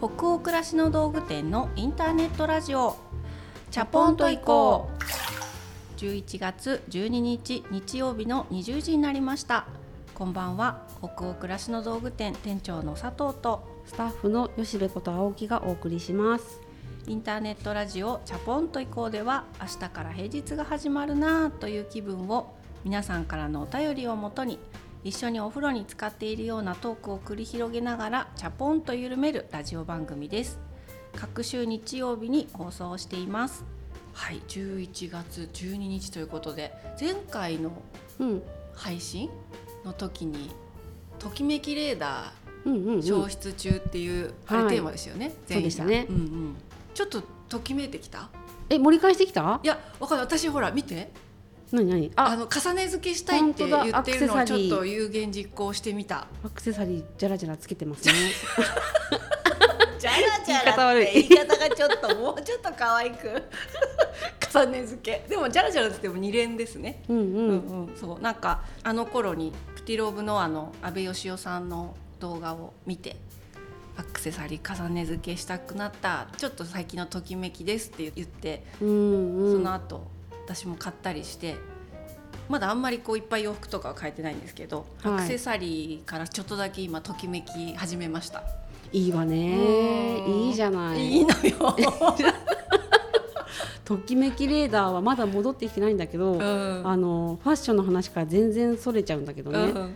北欧暮らしの道具店のインターネットラジオ。チャポンと行こう。11月12日日曜日の20時になりました。こんばんは。北欧暮らしの道具店店長の佐藤と。スタッフの吉部こと青木がお送りします。インターネットラジオチャポンと行こうでは明日から平日が始まるなという気分を皆さんからのお便りをもとに一緒にお風呂に浸かっているようなトークを繰り広げながらチャポンと緩めるラジオ番組です。各週日曜日に放送しています。はい11月12日ということで前回のうん。配信の時にときめきレーダー消失中っていう、あれはい。テーマですよね、そうでしたね。うんうん、ちょっとときめいてきた？え盛り返してきた？いやわかる私ほら見て何何？ああの重ね付けしたいって言ってるのをちょっと有言実行してみた。アクセサリーじゃらじゃらつけてますね。じゃらじゃらって言い方がちょっともうちょっと可愛く。重ね付け。でもじゃらじゃらって言っても二連ですね。うんうん、うんうん、そう。なんかあの頃にプティローブノアの阿部義雄さんの動画を見てアクセサリー重ね付けしたくなった。ちょっと最近のときめきですって言って、うんうん、その後私も買ったりしてまだあんまりこういっぱい洋服とかは買えてないんですけど、はい。アクセサリーからちょっとだけ今ときめき始めました。いいわね。うん。いいじゃない。いいのよ、ときめきレーダーはまだ戻ってきてないんだけど、うん。あのファッションの話から全然それちゃうんだけどね、うんうん。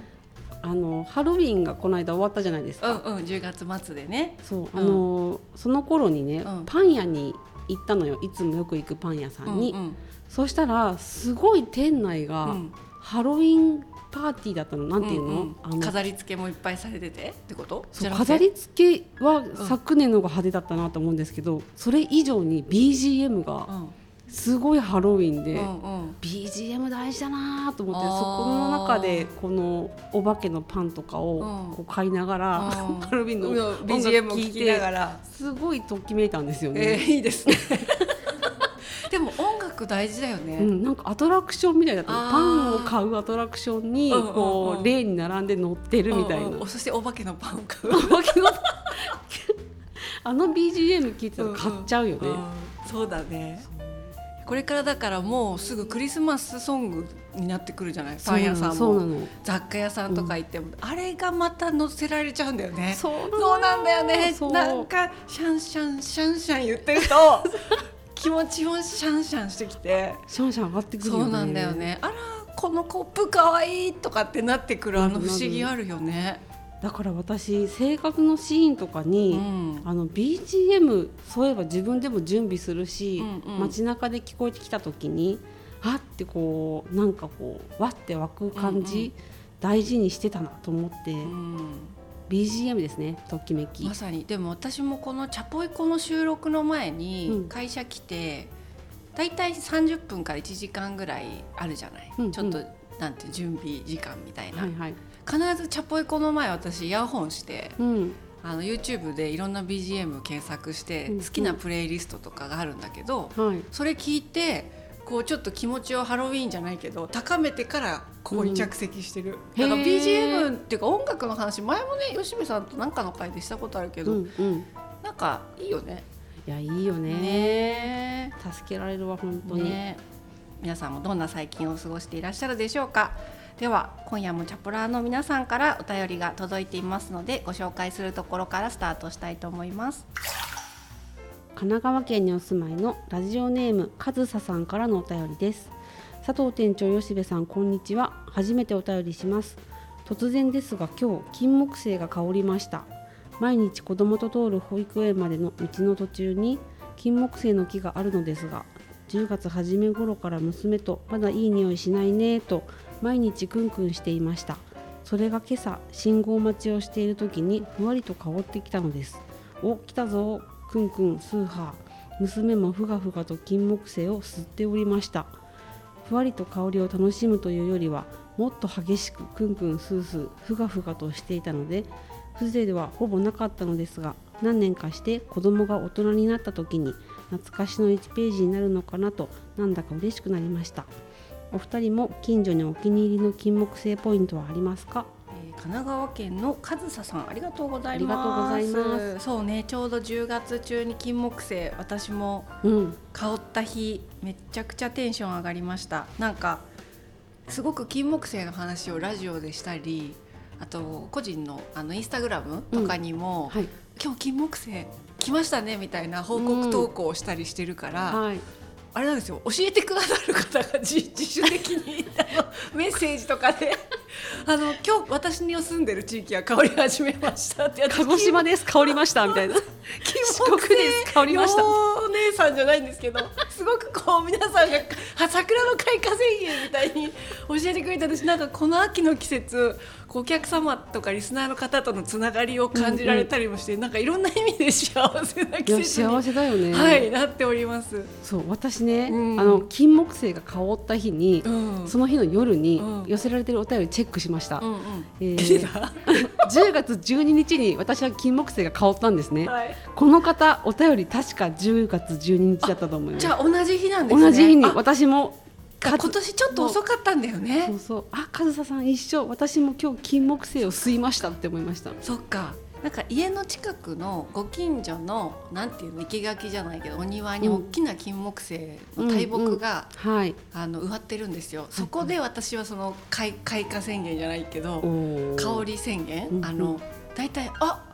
あのハロウィンがこの間終わったじゃないですか、うんうん、10月末でね。そう。あの、その頃にね、うん。パン屋に行ったのよ。いつもよく行くパン屋さんに、うんうんそしたらすごい店内が、うん。ハロウィンパーティーだったの。なんていうの,、うんうんあの飾り付けもいっぱいされててってこと？飾り付けは昨年のが派手だったなと思うんですけど、それ以上に BGM がうん。すごいハロウィンで、うんうん、BGM 大事だなと思ってあー。そこの中でこのお化けのパンとかをうん。こう買いながら、うん。ハロウィンのうん。音楽聴いてら、すごいときめいたんですよえー、ね。いいですね。で大事だよね、うん、なんかアトラクションみたいだった。パンを買うアトラクションにうんうんうん。こうレーンに並んで乗ってるみたいな、うんうんそしてお化けのパンを買う。お化けのあの BGM 聞いてたら買っちゃうよね。ん。そうだね。これからだからもうすぐクリスマスソングになってくるじゃない？パン屋さんも。雑貨屋さんとか行って。も、あれがまた載せられちゃうんだよね。そうなの。そうなんだよね。なんかシャンシャンシャンシャン言ってると 気持ちもシャンシャンしてきて。シャンシャン上がってくるよね。そうなんだよね。あらこのコップかわいいとかってなってくるあの不思議あるよね。だから私生活のシーンとかに、うん。あの BGM そういえば自分でも準備するし、うんうん。街中で聞こえてきた時にあってこうなんかこうわって湧く感じ、うんうん。大事にしてたなと思って、うん BGM ですねときめき。ま。さに。でも私もこの「チャポイコ」の収録の前うにん。会社来て、だいたい30分から1時間ぐらいあるじゃない、うんうん。ちょっとなんて準備時間みたいな、はいはい。必ず「チャポイコ」の前私イヤホンしてうん。あの YouTube でいろんな BGM 検索してうん。好きなプレイリストとかがあるんだけど、はい。それ聞いてこうちょっと気持ちをハロウィーンじゃないけど高めてからここに着席してる、うん。だからへー BGM っていうか音楽の話前もね吉部さんと何かの回でしたことあるけど、うんうん。なんかいいよね。いやいいよね。ね。助けられるわ本当に。ね。皆さんもどんな最近を過ごしていらっしゃるでしょうか。では今夜もチャポラーの皆さんからお便りが届いていますのでご紹介するところからスタートしたいと思います。神奈川県にお住まいのラジオネームかずささんからのお便りです佐藤店長吉部さんこんにちは。初めてお便りします。突然ですが今日金木犀が香りました。毎日子供と通る保育園までの道の途中に金木犀の木があるのですが10月初め頃から娘とまだいい匂いしないねと毎日クンクンしていました。それが今朝信号待ちをしている時にふわりと香ってきたのです。お来たぞ。クンクンスーハー。娘もふがふがと金木犀を吸っておりました。ふわりと香りを楽しむというよりはもっと激しくクンクンスースーふがふがとしていたので風情ではほぼなかったのですが何年かして子供が大人になった時に懐かしの1ページになるのかなとなんだか嬉しくなりました。お二人も近所にお気に入りの金木犀ポイントはありますか？神奈川県の和沙さんありがとうございます。そうねちょうど10月中に金木犀私もうん。香った日めっちゃくちゃテンション上がりました。なんかすごく金木犀の話をラジオでしたりあと個人のあのインスタグラムとかにも、はい。今日金木犀来ましたねみたいな報告投稿をしたりしてるから、はい。あれなんですよ教えてくださる方が自自主的にメッセージとかであの今日私の住んでる地域は香り始めましたってやつ。鹿児島です。香りましたみたいな。金四国です。香りました。お姉さんじゃないんですけどすごくこう皆さんがは桜の開花宣言みたいに教えてくれて私なんかこの秋の季節お客様とかリスナーの方とのつながりを感じられたりもして、なんかいろんな意味で幸せない季や節に幸せだよね。はいなっております。そう私ね、うん。あの金木犀が香った日に、うん。その日の夜にうん。寄せられてるお便りチェックしました、うんうん。えー出た？10月12日に私は金木犀が香ったんですね、はい。この方お便り確か10月12日だったと思います。じゃあ同じ日なんですね。同じ日にあ。私も今年ちょっと遅かったんだよそねう。そう。あ上総さん一緒。私も今日金木犀を吸いましたって思いました。そっか。なんか家の近くのご近所のなんていうの生垣じゃないけどお庭にうん。大きな金木犀の大木が、はい。あの植わってるんですよ。そこで私はその開開花宣言じゃないけど香り宣言、うんうん。あの大体ああ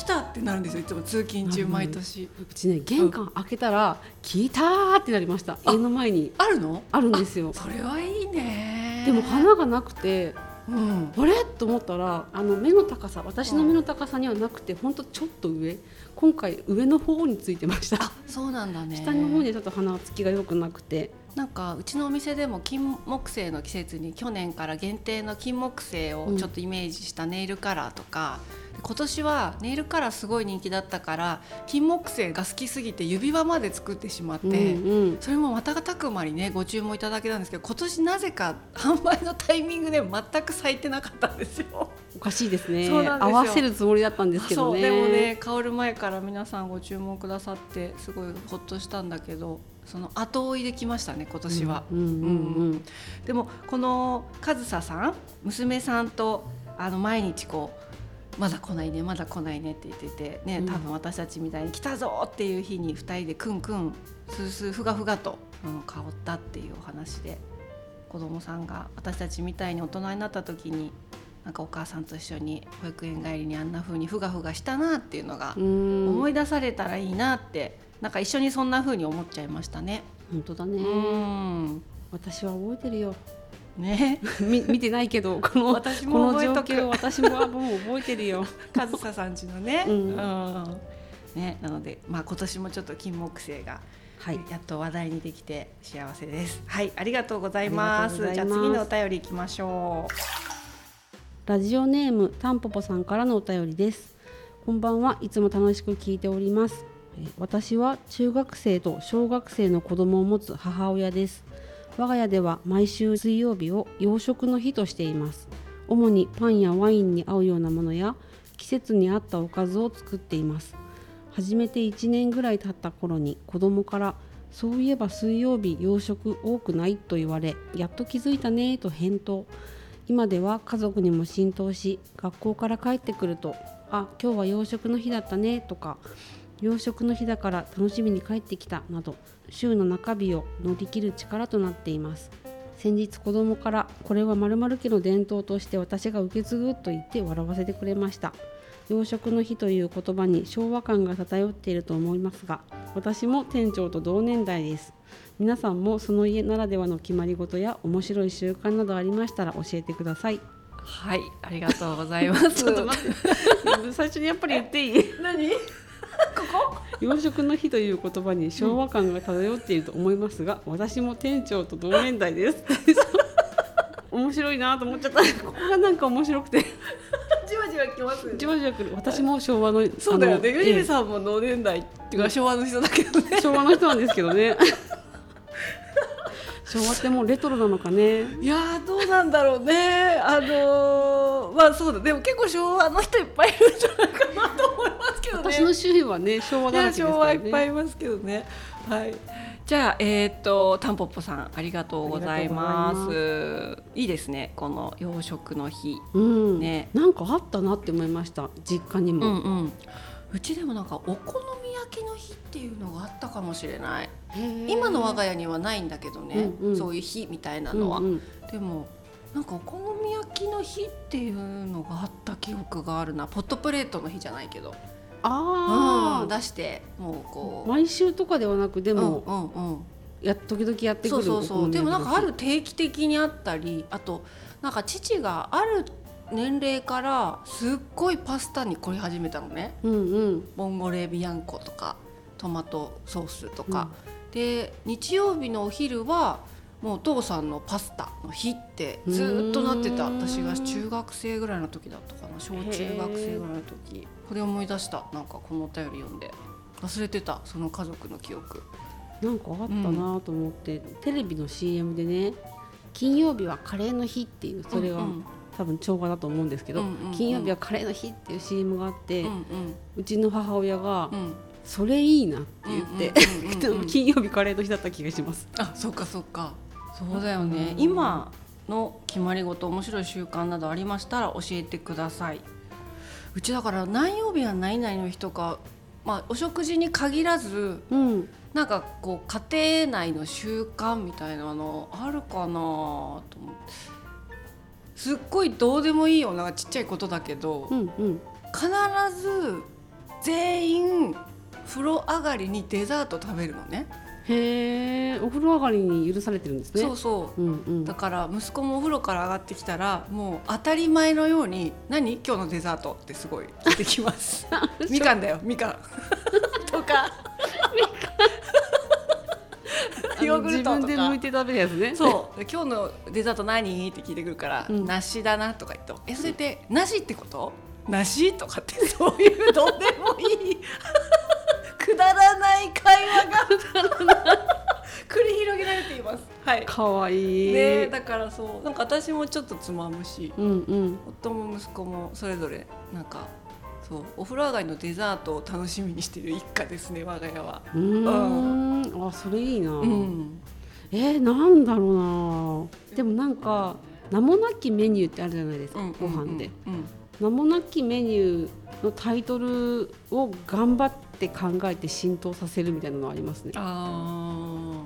来たってなるんですよいつも通勤中毎年。うちね玄関開けたら「聞いた!」ってなりましたあ家の前にあるの？あるんですよそれはいいね。でも花がなくてうん。あれ？と思ったらあの目の高さ私の目の高さにはなくてほんとちょっと上今回上の方についてましたあそうなんだね。下の方にちょっと花つきが良くなくてなんかうちのお店でも金木犀の季節に去年から限定の金木犀をちょっとイメージしたネイルカラーとか、今年はネイルカラーすごい人気だったから金木犀が好きすぎて指輪まで作ってしまって。うんうんそれも瞬く間にねご注文いただけたんですけど今年なぜか販売のタイミングで全く咲いてなかったんですよ。おかしいですね合わせるつもりだったんですけどねそうでもね香る前から皆さんご注文くださってすごいほっとしたんだけどその後追いできましたね今年は。でもこの上総さん娘さんとあの毎日こうまだ来ないねまだ来ないねって言っててねうん。多分私たちみたいに来たぞっていう日に2人でクンクンスースーふがふがと、うん、香ったっていうお話で子供さんが私たちみたいに大人になった時になんかお母さんと一緒に保育園帰りにあんな風にふがふがしたなっていうのがうん。思い出されたらいいなってなんか一緒にそんな風に思っちゃいましたね。本当だね。うん。私は覚えてるよね。み 見てないけどこの私この状も覚えとく。況。私ももう覚えてるよ。上総さんちのね、うん。ね、なので、まあ、今年もちょっと金木犀がはい。やっと話題にできて幸せです。はい、ありがとうございます。じゃ次のお便り行きましょラジオネームたんぽぽさんからのお便りです。こんばんは。いつも楽しく聞いております。えー私は中学生と小学生の子供を持つ母親です我が家では毎週水曜日を洋食の日としています。主にパンやワインに合うようなものや季節に合ったおかずを作っています。始めて1年ぐらい経った頃に子供からそういえば水曜日洋食多くないと言われやっと気づいたねと返答。今では家族にも浸透し学校から帰ってくると「あ今日は洋食の日だったね」とか「洋食の日だから楽しみに帰ってきた」など週の中日を乗り切る力となっています先日子供から「これは〇〇家の伝統として私が受け継ぐ」と言って笑わせてくれました洋食の日という言葉に昭和感が漂っていると思いますが私も店長と同年代です皆さんもその家ならではの決まり事や面白い習慣などありましたら教えてください。う。はい、ありがとうございます。ちょっと待って 最初にやっぱり言っていい？何？ここ？洋食の日という言葉に昭和感が漂っていると思いますが、私も店長と同年代です。面白いなと思っちゃった。ここがなんか面白くて、じわじわきますじわじわくる。私も昭和のそうだよね。ゆりめさんも同年代っていうか昭和の人だけどねえ。え昭和の人なんですけどね。昭和ってもうレトロなのかね。いやーどうなんだろうね。あのー、まあそうだ。でも結構昭和の人いっぱいいるんじゃないかなますけどね。私の周囲はね昭和だらけですからね。昭和いっぱいいますけどね。はい。じゃあえっ、とタンポポさんありがとうございます。いいですねこの養殖の日。うん、ね。なんかあったなって思いました。実家にうも、んうん。うちでもなんかお好み焼きの日っていうのがあったかもしれない。今の我が家にはないんだけどね、うんうん。そういう日みたいなのは、うんうん。でもなんかお好み焼きの日っていうのがあった記憶があるな。ポットプレートの日じゃないけどああ、うん出してもうこう。毎週とかではなくでも、うんうんうん。や時々やってくるそうそうそう。でもなんかある定期的にあったりあとなんか父がある年齢からすっごいパスタに凝り始めたのね。うんうん。ボンゴレビアンコとかトマトソースとか、で日曜日のお昼はもうお父さんのパスタの日ってずーっとなってた。私が中学生ぐらいの時だったかな。小中学生ぐらいの時。これ思い出した。なんかこのお便り読んで忘れてた。その家族の記憶。なんかあったなと思って、テレビの CM でね金曜日はカレーの日っていうそれが、うんうん。多分調和だと思うんですけど、うんうんうん金曜日はカレーの日っていう CM があって、ううん。うんちの母親が、うんそれいいなって言って、うんうんうんうん。金曜日カレーの日だった気がします。あそっかそっかそうだよね。今の決まり事面白い習慣などありましたら教えてください。うちだから何曜日は何々の日とか、まあ、お食事に限らずうん、なんかこう家庭内の習慣みたいなのあるかなと思って。すっごいどうでもいいようなちっちゃいことだけど、うん、うん、必ず全員風呂上がりにデザート食べるのねへえ、お風呂上がりに許されてるんですね。そうそう。うん、うん。だ、から息子もお風呂から上がってきたらもう当たり前のように「何？今日のデザート」ってすごい出てきます。みかんだよみかん。とか。ヨーグルトとか。自分で剥いて食べるやつね。そう。で今日のデザート何？って聞いてくるから「うん。梨だな」とか言って「えそれって梨ってこと？梨?」とかってそういうどうでもいいない会話が。繰り広げられています。はい。可愛いねだからそう。なんか私もちょっとつまむし。うん、うん、夫も息子もそれぞれなんかそう。お風呂上がりのデザートを楽しみにしてる一家ですね我が家は。うーん、あ、それいいな。うん、えー、なんだろうな。でもなんか名もなきメニューってあるじゃないですか、うんご飯で。うん。名もなきメニューのタイトルを頑張って考えて浸透させるみたいなのありますね。あ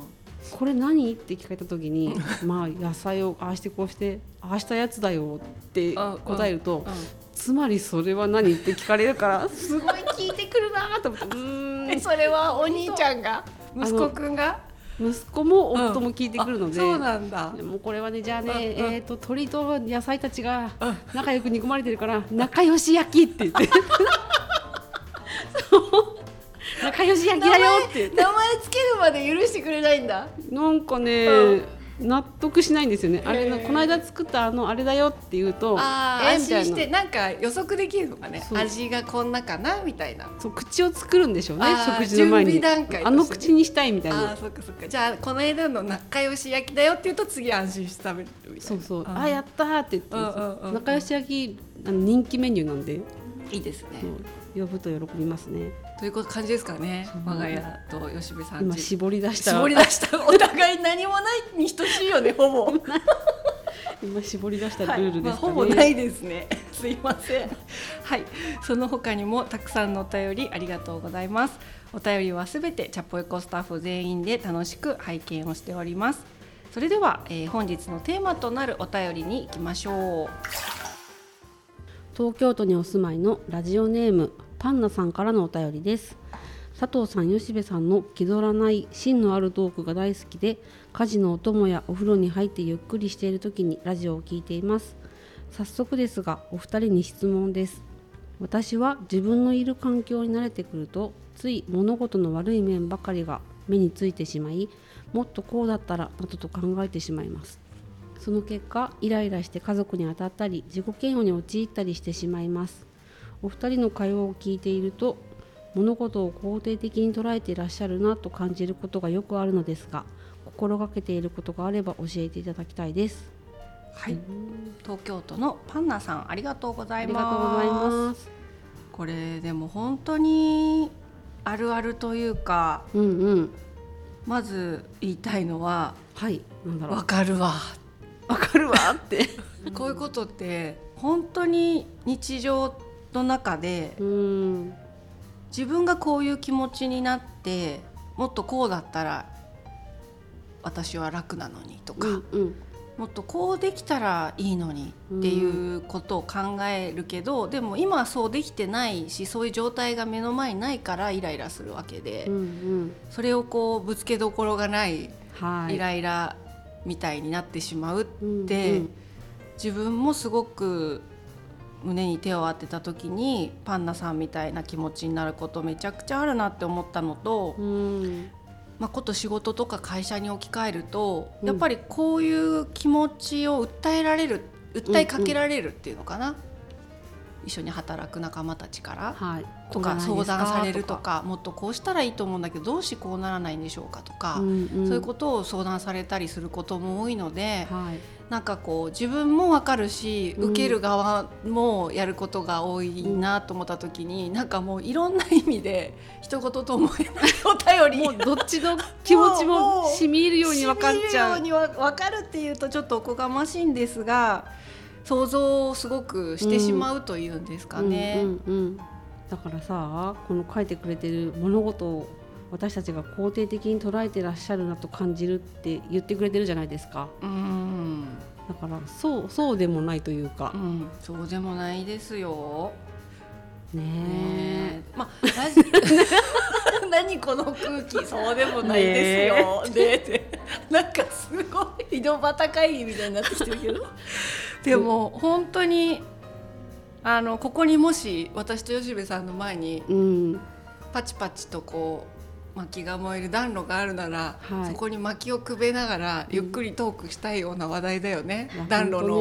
これ何？って聞かれた時に まあ野菜をああしてこうしてああしたやつだよって答えるとー、つまりそれは何って聞かれるからすごい聞いてくるなと思って。それはお兄ちゃんが？息子くんが？息子も夫も聞いてくるので。あそうなんだ。でもこれはねじゃあね、うんうん。えー、と鶏と野菜たちがうん。仲良く煮込まれてるから仲良し焼きって言って 仲良し焼きだよって。名前つけるまで許してくれないんだ。なんかね、うん。納得しないんですよね。あれこの間作ったあのあれだよって言うとあー安心してなんか予測できるのかね。味がこんなかなみたいな。そう口を作るんでしょうね食事の前に。あの口にしたいみたいあなーそっかそっか。じゃあこの間の仲良し焼きだよって言うと次安心して食べるみたいな。そうそう。ああやったーって言って、うんうんうん仲良し焼きあの人気メニューなんで。いいですね。呼ぶと喜びますねということ感じですかね。我が家と吉部さんち。今絞り出した。絞り出した。お互い何もない。に等しいよね ほぼ。今絞り出したルはい。まあ、ールですかね、ほぼないですね。すいません。はい。その他にもたくさんのお便りありがとうございます。お便りはすべてチャポエコスタッフ全員で楽しく拝見をしております。それでは、えー本日のテーマとなるお便りに行きましょう。東京都にお住まいのラジオネームパンナさんからのお便りです。佐藤さん吉部さんの気取らない芯のあるトークが大好きで家事のお供やお風呂に入ってゆっくりしている時にラジオを聞いています。早速ですがお二人に質問です。私は自分のいる環境に慣れてくるとつい物事の悪い面ばかりが目についてしまいもっとこうだったらなどと考えてしまいます。その結果イライラして家族に当たったり自己嫌悪に陥ったりしてしまいます。お二人の会話を聞いていると物事を肯定的に捉えていらっしゃるなと感じることがよくあるのですが心がけていることがあれば教えていただきたいです。はい。東京都のパンナさんありがとうございます。これでも本当にあるあるというかうんうん。まず言いたいのははいなんだろう。わかるわ。わかるわって。こういうことって本当に日常の中でうん自分がこういう気持ちになってもっとこうだったら私は楽なのにとか、うんうん。もっとこうできたらいいのにっていうことを考えるけど、でも今はそうできてないしそういう状態が目の前にないからイライラするわけで、うんうん。それをこうぶつけどころがないはい。イライラみたいになってしまうって、うんうん。自分もすごく胸に手を当てた時にパンナさんみたいな気持ちになることめちゃくちゃあるなって思ったのと、うん。まあ、こと仕事とか会社に置き換えると、うん。やっぱりこういう気持ちを訴えられる訴えかけられるっていうのかな、一緒に働く仲間たちから。はい。とか相談されるとかもっとこうしたらいいと思うんだけどどうしてこうならないんでしょうかとか、うんうん。そういうことを相談されたりすることも多いので、はいなんかこう自分も分かるしうん。受ける側もやることが多いなと思った時に、なんかもういろんな意味で一言と思えないお便り。もうどっちの気持ちもうも染み入るように分かっちゃう。うにわ分かるっていうとちょっとおこがましいんですが想像をすごくしてしまうというんですかね。うんうんうん。だからさこの書いてくれてる物事を私たちが肯定的に捉えてらっしゃるなと感じるって言ってくれてるじゃないですか。うん。だからそうそうでもないというか。う、ん、そうでもないですよ。ねねえ。えまあラジ 何この空気。そうでもないですよ。ねえ。ってなんかすごい井戸端会議みたいになってきてるけど。でも本当にあのここにもし私と吉部さんの前にうん。パチパチとこう薪が燃える暖炉があるなら、はい。そこに薪をくべながらゆっくりトークしたいような話題だよね、いや暖炉の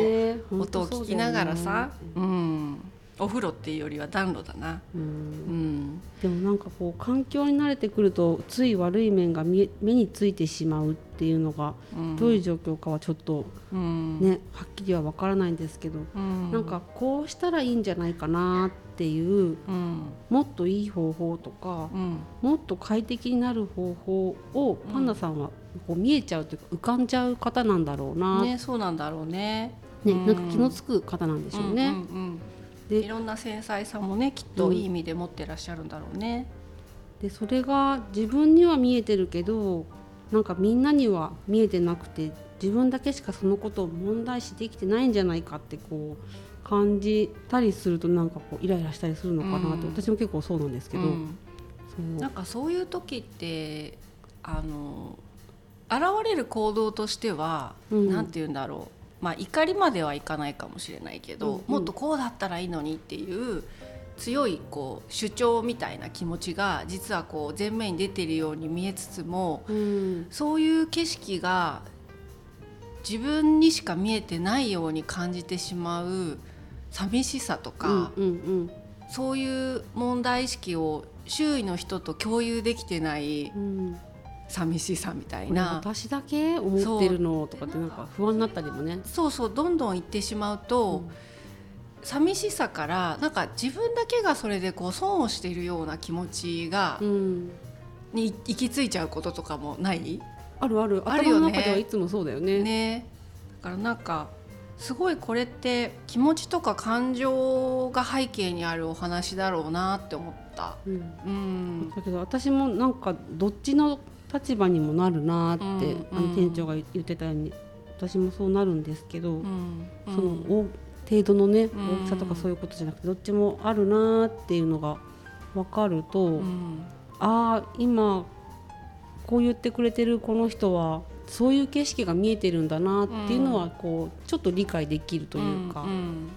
音を聞きながらさ。ね。うん、お風呂っていうよりは暖炉だな、うん。うん。でもなんかこう環境に慣れてくるとつい悪い面が目についてしまうっていうのがうん、どういう状況かはちょっとうん。ね、はっきりはわからないんですけど、うん、なんかこうしたらいいんじゃないかなっていううん。もっといい方法とかうん。もっと快適になる方法をパンダさんはこう見えちゃうというか浮かんじゃう方なんだろうな、ねねそうなんだろうね。なんか気のつく方なんでしょうね。うんうんうんでいろんな繊細さもねきっといい意味で持ってらっしゃるんだろうね。でそれが自分には見えてるけどなんかみんなには見えてなくて自分だけしかそのことを問題視できてないんじゃないかってこう感じたりするとなんかこうイライラしたりするのかなって、うん。私も結構そうなんですけど、うん。そう。なんかそういう時ってあの現れる行動としては、うん。なんて言うんだろうまあ怒りまではいかないかもしれないけど、うんうん。もっとこうだったらいいのにっていう強いこう主張みたいな気持ちが実はこう前面に出ているように見えつつもうん。そういう景色が自分にしか見えてないように感じてしまう寂しさとか、うんうんそういう問題意識を周囲の人と共有できてないうんうん寂しさみたいな。私だけ思ってるのとかってなんか不安になったりもね。そうそうどんどん言ってしまうと、寂しさからなんか自分だけがそれでこう損をしているような気持ちが、うん。に行き着いちゃうこととかもない？あるある。あるよね。頭の中ではいつもそうだよね。ね。だからなんかすごいこれって気持ちとか感情が背景にあるお話だろうなって思った。うん。うん。だけど私もなんかどっちの立場にもなるなって、うんあの店長が言ってたように私もそうなるんですけど、うんその大程度のね、ん。大きさとかそういうことじゃなくてどっちもあるなっていうのが分かると、うん。ああ今こう言ってくれてるこの人はそういう景色が見えてるんだなっていうのはこうちょっと理解できるというか、ん。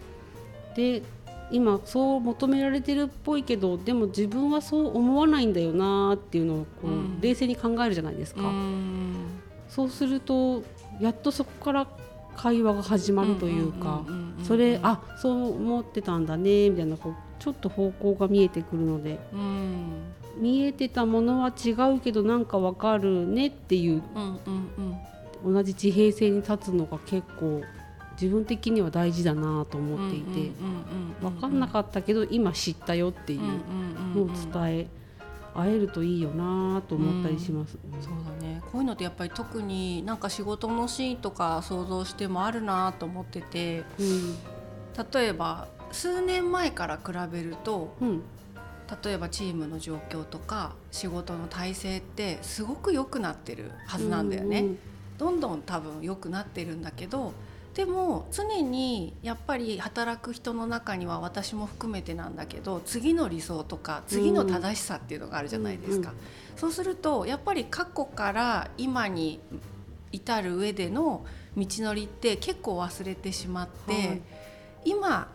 で今そう求められてるっぽいけどでも自分はそう思わないんだよなっていうのをこう、うん。冷静に考えるじゃないですか、うん。そうするとやっとそこから会話が始まるというか、それあそう思ってたんだねみたいなこうちょっと方向が見えてくるので。うん。見えてたものは違うけどなんかわかるねっていう。同じ地平線に立つのが結構自分的には大事だなと思っていて、分かんなかったけど今知ったよっていうのを伝え会えるといいよなと思ったりします、そうだね。こういうのってやっぱり特になんか仕事のシーンとか想像してもあるなと思っててうん。例えば数年前から比べるとうん。例えばチームの状況とか仕事の体制ってすごく良くなってるはずなんだよね。うん。どんどん多分良くなってるんだけどでも常にやっぱり働く人の中には私も含めてなんだけど次の理想とか次の正しさっていうのがあるじゃないですか。うんそうするとやっぱり過去から今に至る上での道のりって結構忘れてしまって、はい今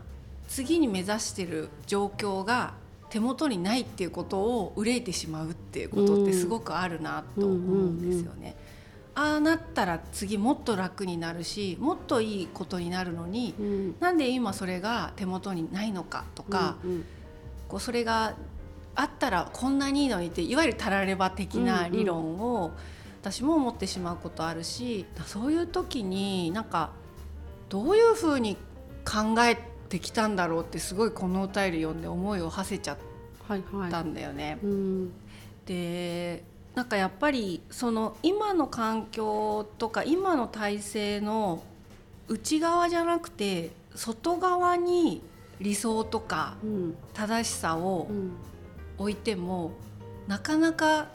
次に目指してる状況が手元にないっていうことを憂いてしまうっていうことってすごくあるなと思うんですよね。ああなったら次もっと楽になるしもっといいことになるのにうん。なんで今それが手元にないのかとか、うんこうそれがあったらこんなにいいのにっていわゆるたられば的な理論を私も思ってしまうことあるしそういう時になんかどういうふうに考えてきたんだろうってすごいこのお便り読んで思いを馳せちゃっはいはいたんだよね。うんでなんかやっぱりその今の環境とか今の体制の内側じゃなくて外側に理想とかうん正しさをうん置いてもなかなか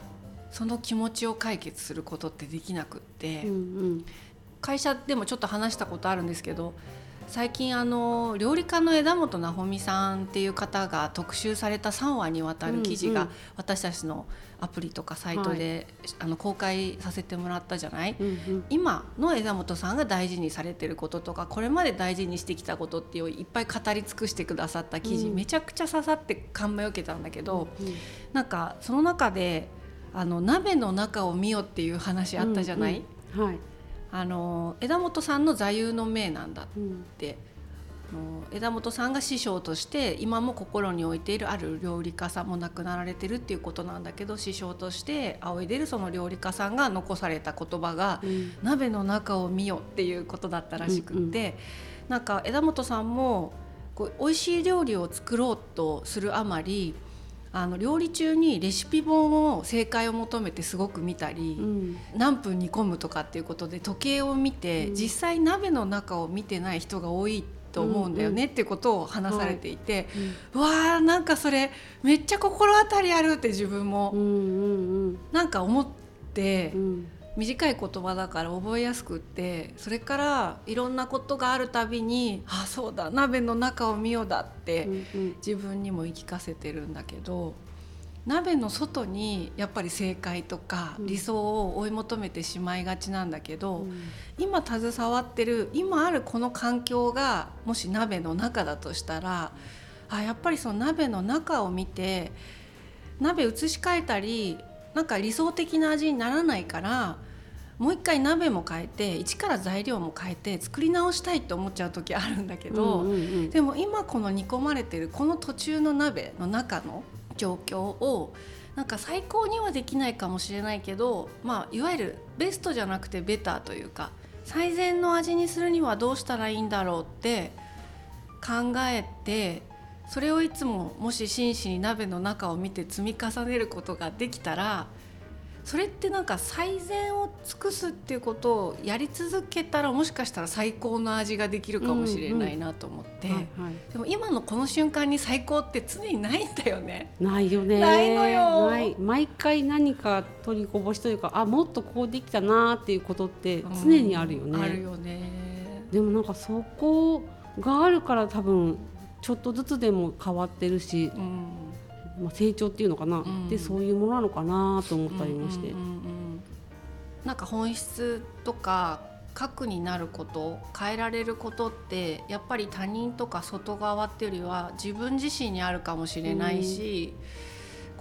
その気持ちを解決することってできなくって、うんうん。会社でもちょっと話したことあるんですけど最近あの料理家の枝本直美さんっていう方が特集された3話にわたる記事が私たちのアプリとかサイトで、あの公開させてもらったじゃない？うんうん。今の枝本さんが大事にされてることとかこれまで大事にしてきたことっていういっぱい語り尽くしてくださった記事、うん。めちゃくちゃ刺さって感銘を受けたんだけど、うんなんかその中であの鍋の中を見よっていう話あったじゃない、うん。はいあの枝本さんの座右の銘なんだっうんて。あの枝本さんが師匠として今も心に置いているある料理家さんも亡くなられてるっていうことなんだけど師匠として仰いでるその料理家さんが残された言葉がうん「鍋の中を見よ」っていうことだったらしくって、なんか枝本さんもこう美味しい料理を作ろうとするあまりあの料理中にレシピ本を正解を求めてすごく見たり。うん。何分煮込むとかっていうことで時計を見て、うん。実際鍋の中を見てない人が多いと思うんだよねっていうことを話されていて、うわーなんかそれめっちゃ心当たりあるって自分うんもうんうん。なんか思ってうん短い言葉だから覚えやすくってそれからいろんなことがあるたびに「あそうだ鍋の中を見ようだ」ってうん自分にも言い聞かせてるんだけど鍋の外にやっぱり正解とかうん。理想を追い求めてしまいがちなんだけど、うん。今携わってる今あるこの環境がもし鍋の中だとしたらあやっぱりその鍋の中を見て鍋移し替えたりなんか理想的な味にならないからもう一回鍋も変えて一から材料も変えて作り直したいって思っちゃう時あるんだけど、うんうんうん。でも今この煮込まれてるこの途中の鍋の中の状況をなんか最高にはできないかもしれないけど、まあ、いわゆるベストじゃなくてベターというか最善の味にするにはどうしたらいいんだろうって考えてそれをいつももし真摯に鍋の中を見て積み重ねることができたらそれってなんか最善を尽くすっていうことをやり続けたらもしかしたら最高の味ができるかもしれないなと思って、でも今のこの瞬間に最高って常にないんだよね。ないよね。ないのよ。ない。毎回何か取りこぼしというかあもっとこうできたなっていうことって常にあるよね、うんあるよね。でもなんかそこがあるから多分ちょっとずつでも変わってるし、うん。まあ、成長っていうのかな、ん。でそういうものなのかなと思ったりもして、うんうんうんうんなんか本質とか核になること変えられることってやっぱり他人とか外側っていうよりは自分自身にあるかもしれないし、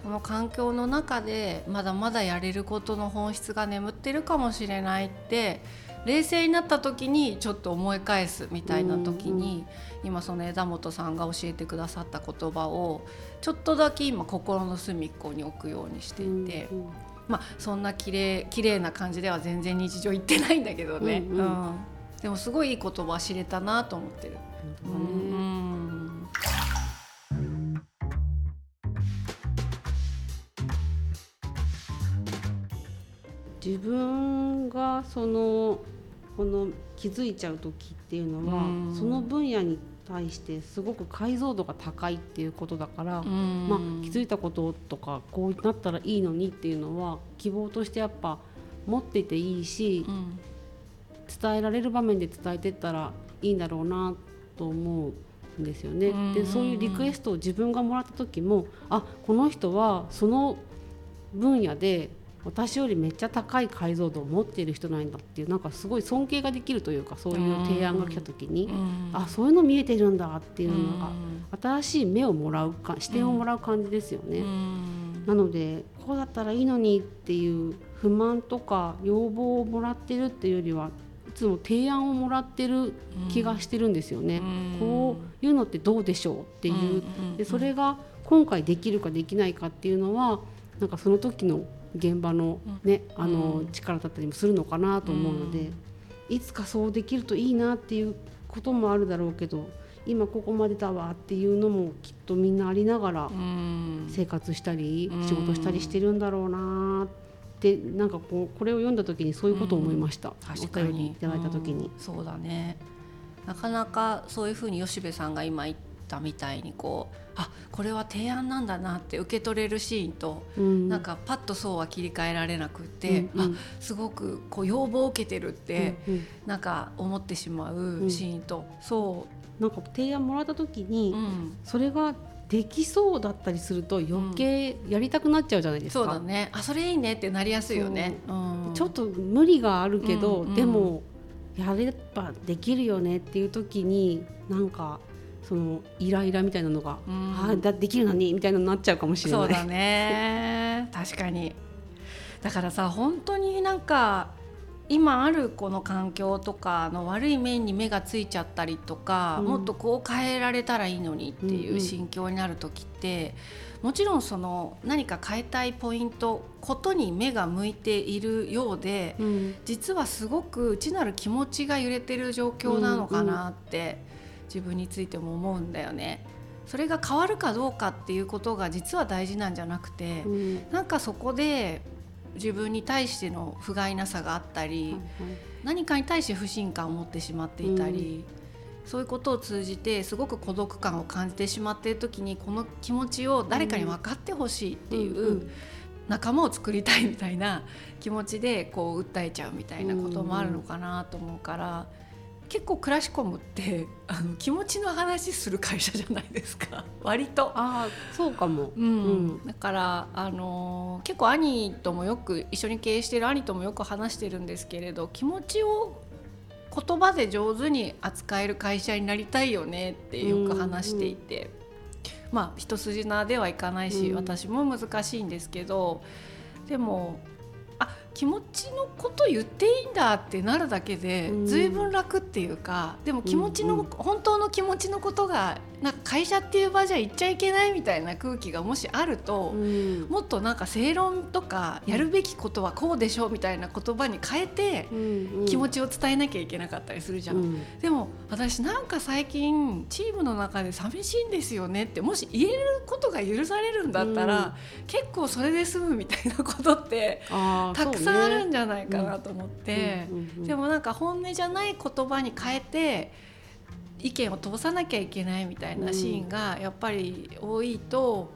この環境の中でまだまだやれることの本質が眠ってるかもしれないって冷静になった時にちょっと思い返すみたいな時に、今その枝本さんが教えてくださった言葉をちょっとだけ今心の隅っこに置くようにしていて。うんうんまあそんな綺麗綺麗な感じでは全然日常言ってないんだけどね、うんうん。うん。でもすごいいい言葉知れたなと思ってる。本当だねうん自分がそのこの気づいちゃう時っていうのは、うん。その分野に対してすごく解像度が高いっていうことだから、うん。まあ、気づいたこととかこうなったらいいのにっていうのは希望としてやっぱ持っていていいしうん。伝えられる場面で伝えてったらいいんだろうなと思うんですよね。うん。でそういうリクエストを自分がもらった時もあこの人はその分野で私よりめっちゃ高い解像度を持っている人なんだっていうなんかすごい尊敬ができるというかそういう提案が来た時に、うん。あそういうの見えてるんだっていうのうん。が、新しい目をもらうか視点をもらう感じですよね。うん。なのでこうだったらいいのにっていう不満とか要望をもらってるっていうよりはいつも提案をもらってる気がしてるんですよね。うん。こういうのってどうでしょうっていう、うん。でそれが今回できるかできないかっていうのはなんかその時の現場の,、ねあのうん。力だったりもするのかなと思うので、いつかそうできるといいなっていうこともあるだろうけど今ここまでだわっていうのもきっとみんなありながらうん。生活したりうん。仕事したりしてるんだろうなってなんかこうこれを読んだ時にそういうことを思いました、確かに。お便りいただいた時に。うん。そうだね。なかなかそういうふうに吉部さんが今言ったみたいにこうあこれは提案なんだなって受け取れるシーンと、うん。なんかパッとそうは切り替えられなくって、うんうん。あすごくこう要望を受けてるって、うんうん。なんか思ってしまうシーンと、そなんか提案もらった時に、う、うん、それができそうだったりすると余計やりたくなっちゃうじゃないですか。そうだね。あそれいいねってなりやすいよね。うん。ちょっと無理があるけど、うんうん。でもやればできるよねっていう時になんかそのイライラみたいなのが、うん。ああだできるのにみたいなのになっちゃうかもしれない。そうだね。確かに。だからさ本当になんか今あるこの環境とかの悪い面に目がついちゃったりとか、うん。もっとこう変えられたらいいのにっていんううん。心境になる時って、もちろんその何か変えたいポイントことに目が向いているようでうん。実はすごく内なる気持ちが揺れてる状況なのかなって、自分についても思うんだよね。それが変わるかどうかっていうことが実は大事なんじゃなくて、うん。なんかそこで自分に対しての不甲斐なさがあったり、何かに対して不信感を持ってしまっていたり、そういうことを通じてすごく孤独感を感じてしまっている時にこの気持ちを誰かに分かってほしいっていう、うんうん。仲間を作りたいみたいな気持ちでこう訴えちゃうみたいなこともあるのかなと思うから、結構クラシコムって あの気持ちの話する会社じゃないですか。割と。ああそうかも。うん。うん。だから、あのー結構兄ともよく一緒に経営してる兄ともよく話してるんですけれど気持ちを言葉で上手に扱える会社になりたいよねってよく話していて、まあ一筋縄ではいかないし、うん。私も難しいんですけどでもあ気持ちのこと言っていいんだってなるだけでうん。随分楽っていうか、でも気持ちの、本当の気持ちのことがなんか会社っていう場じゃ言っちゃいけないみたいな空気がもしあると、うん。もっとなんか正論とかやるべきことはこうでしょうみたいな言葉に変えてうん気持ちを伝えなきゃいけなかったりするじゃん。うん。でも私なんか最近チームの中で寂しいんですよねってもし言えることが許されるんだったら、結構それで済むみたいなことってたくさんあるんじじゃないかなと思って、でももなんか本音じゃない言葉に変えて意見を通さなきゃいけないみたいなシーンがやっぱり多いと、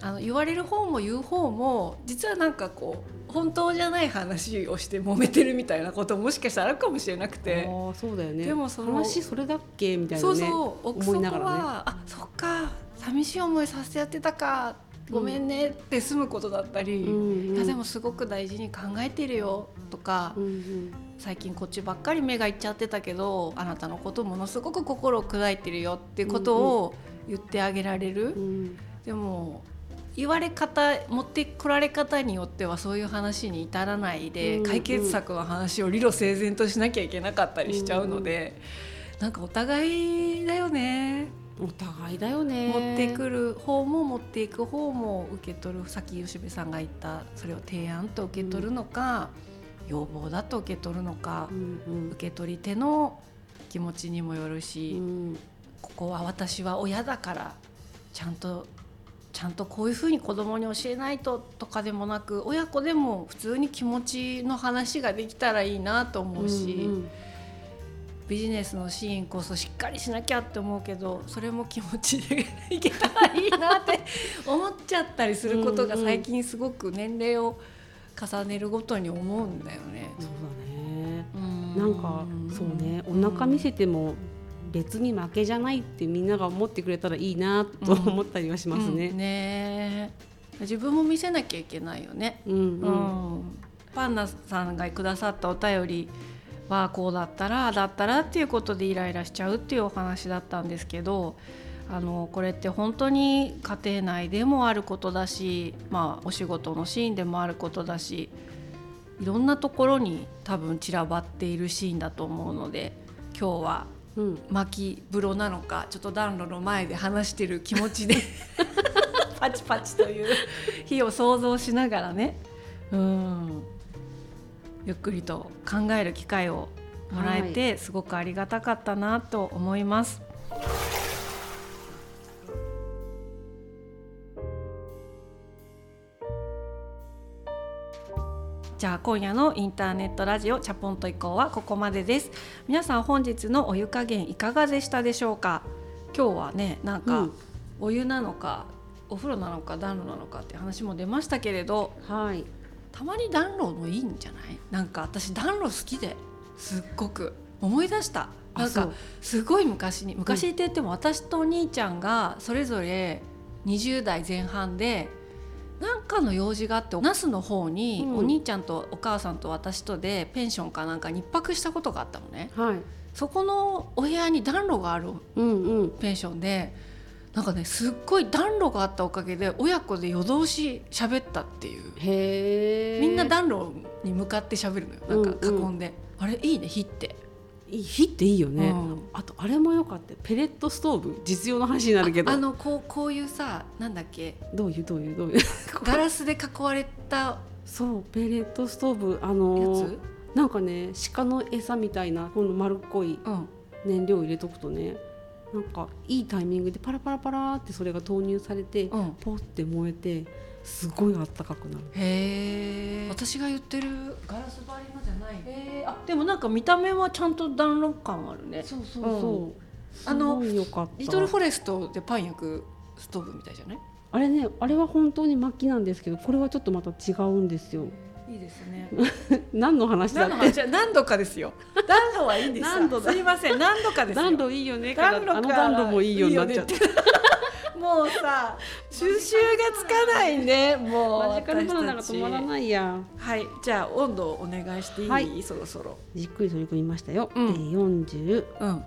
あの言われる方も言う方も実はなんかこう本当じゃない話をして揉めてるみたいなことももしかしたらあるかもしれなくて。そうだよね。でもその話それだっけ？みたいなそうね。そう奥底思いながらねは、あそっか寂しい思いさせてやってたかごめんねって済むことだったり、うんうんいやでもすごく大事に考えてるよとか、うんうん最近こっちばっかり目がいっちゃってたけどあなたのことものすごく心を砕いてるよっていうことを言ってあげられる、うんでも言われ方持ってこられ方によってはそういう話に至らないで、うん解決策の話を理路整然としなきゃいけなかったりしちゃうので、なんかお互いだよねお互いだよね。持ってくる方も持っていく方も受け取るさっき吉部さんが言ったそれを提案と受け取るのか、要望だと受け取るのかう、んうん。受け取り手の気持ちにもよるし、うん。ここは私は親だからちゃんとちゃんとこういうふうに子供に教えないととかでもなく親子でも普通に気持ちの話ができたらいいなと思うし、うんうんビジネスのシーンこそしっかりしなきゃって思うけどそれも気持ちでいけたらいいなって思っちゃったりすることが最近すごく年齢を重ねるごとに思うんだよね。そうだね。うんなんかそうね。お腹見せても別に負けじゃないってみんなが思ってくれたらいいなと思ったりはしますうん。ね。ね自分も見せなきゃいけないよね。うんうん。うん。パンナさんがくださったお便りはこうだったらだったらっていうことでイライラしちゃうっていうお話だったんですけどあのこれって本当に家庭内でもあることだし、まあ、お仕事のシーンでもあることだしいろんなところに多分散らばっているシーンだと思うので今日はうん。巻き風呂なのかちょっと暖炉の前で話してる気持ちで パチパチという。日を想像しながらね。うんゆっくりと考える機会をもらえて、すごくありがたかったなと思います。じゃあ今夜のインターネットラジオチャポンと以降はここまでです。皆さん本日のお湯加減いかがでしたでしょうか？今日はねなんかうん。お湯なのか、お風呂なのか暖炉なのかって話も出ましたけれど。はいたまに暖炉もいいんじゃない？なんか私暖炉好きですっごく。思い出した。なんかすごい昔に。昔って言っても私とお兄ちゃんがそれぞれ20代前半でなんかの用事があって那須の方にうん。お兄ちゃんとお母さんと私とでペンションかなんかに一泊したことがあったのね。はい。そこのお部屋に暖炉があるうんうん。ペンションでなんかねすっごい暖炉があったおかげで親子で夜通し喋ったっていう。へえみんな暖炉に向かって喋るのよ。なんか囲うん。んで、あれいいね火って、火っていいよね、うん。あとあれもよかった。ペレットストーブ実用の話になるけど。あのこうこういうさなんだっけ？どういうどういうどういう？ガラスで囲われたそうペレットストーブあやのつ、なんかね鹿の餌みたいなこの丸っこいうん、燃料を入れとくとねなんかいいタイミングでパラパラパラってそれが投入されて、うん。ポって燃えてすごいあったかくなる。へえ私が言ってるガラス張りのじゃない。へえあでもなんか見た目はちゃんと暖炉感あるね。そうそうそう。あのすごいよかった。リトルフォレストでパン焼くストーブみたいじゃない？あれねあれは本当に薪なんですけどこれはちょっとまた違うんですよいいですね。何の話だって。何度かですよ。暖炉はいいんです。よ何度だ。すいません。何度かですよ。暖炉いいよね。から暖炉あの暖炉もいいようになっちゃった。いいもうさ収集がつかないね。もうマジカルバナナが止まらいないや。はい。じゃあ温度をお願いしていい、はい。そろそろ。じっくり取り組みましたよ、うん。えー、45うん。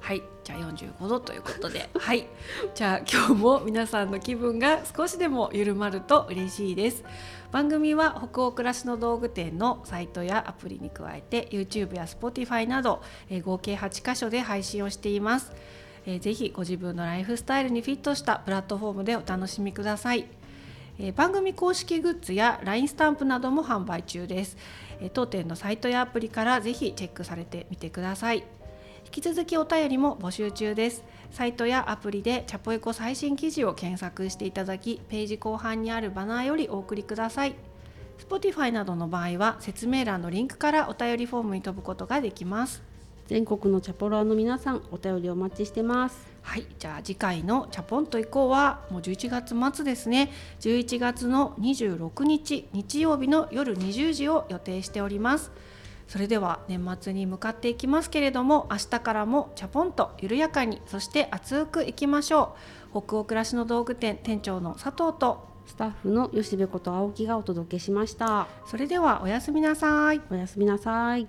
はい。じゃあ45度ということで。はい。じゃあ今日も皆さんの気分が少しでも緩まると嬉しいです番組は北欧暮らしの道具店のサイトやアプリに加えて YouTube や Spotify など、え合計8箇所で配信をしています、えーぜひご自分のライフスタイルにフィットしたプラットフォームでお楽しみください。え番組公式グッズや LINE スタンプなども販売中です、え当店のサイトやアプリからぜひチェックされてみてください。引き続きお便りも募集中ですサイトやアプリでチャポエコ最新記事を検索していただきページ後半にあるバナーよりお送りください Spotify などの場合は説明欄のリンクからお便りフォームに飛ぶことができます全国のチャポラーの皆さんお便りお待ちしてますはい、じゃあ次回のチャポンと以降はもう11月末ですね。11月の26日日曜日の夜20時を予定しております。それでは年末に向かっていきますけれども、明日からもチャポンと緩やかにそして熱くいきましょう。北欧暮らしの道具店店長の佐藤と、スタッフの吉部こと青木がお届けしましたそれではおやすみなさい。おやすみなさい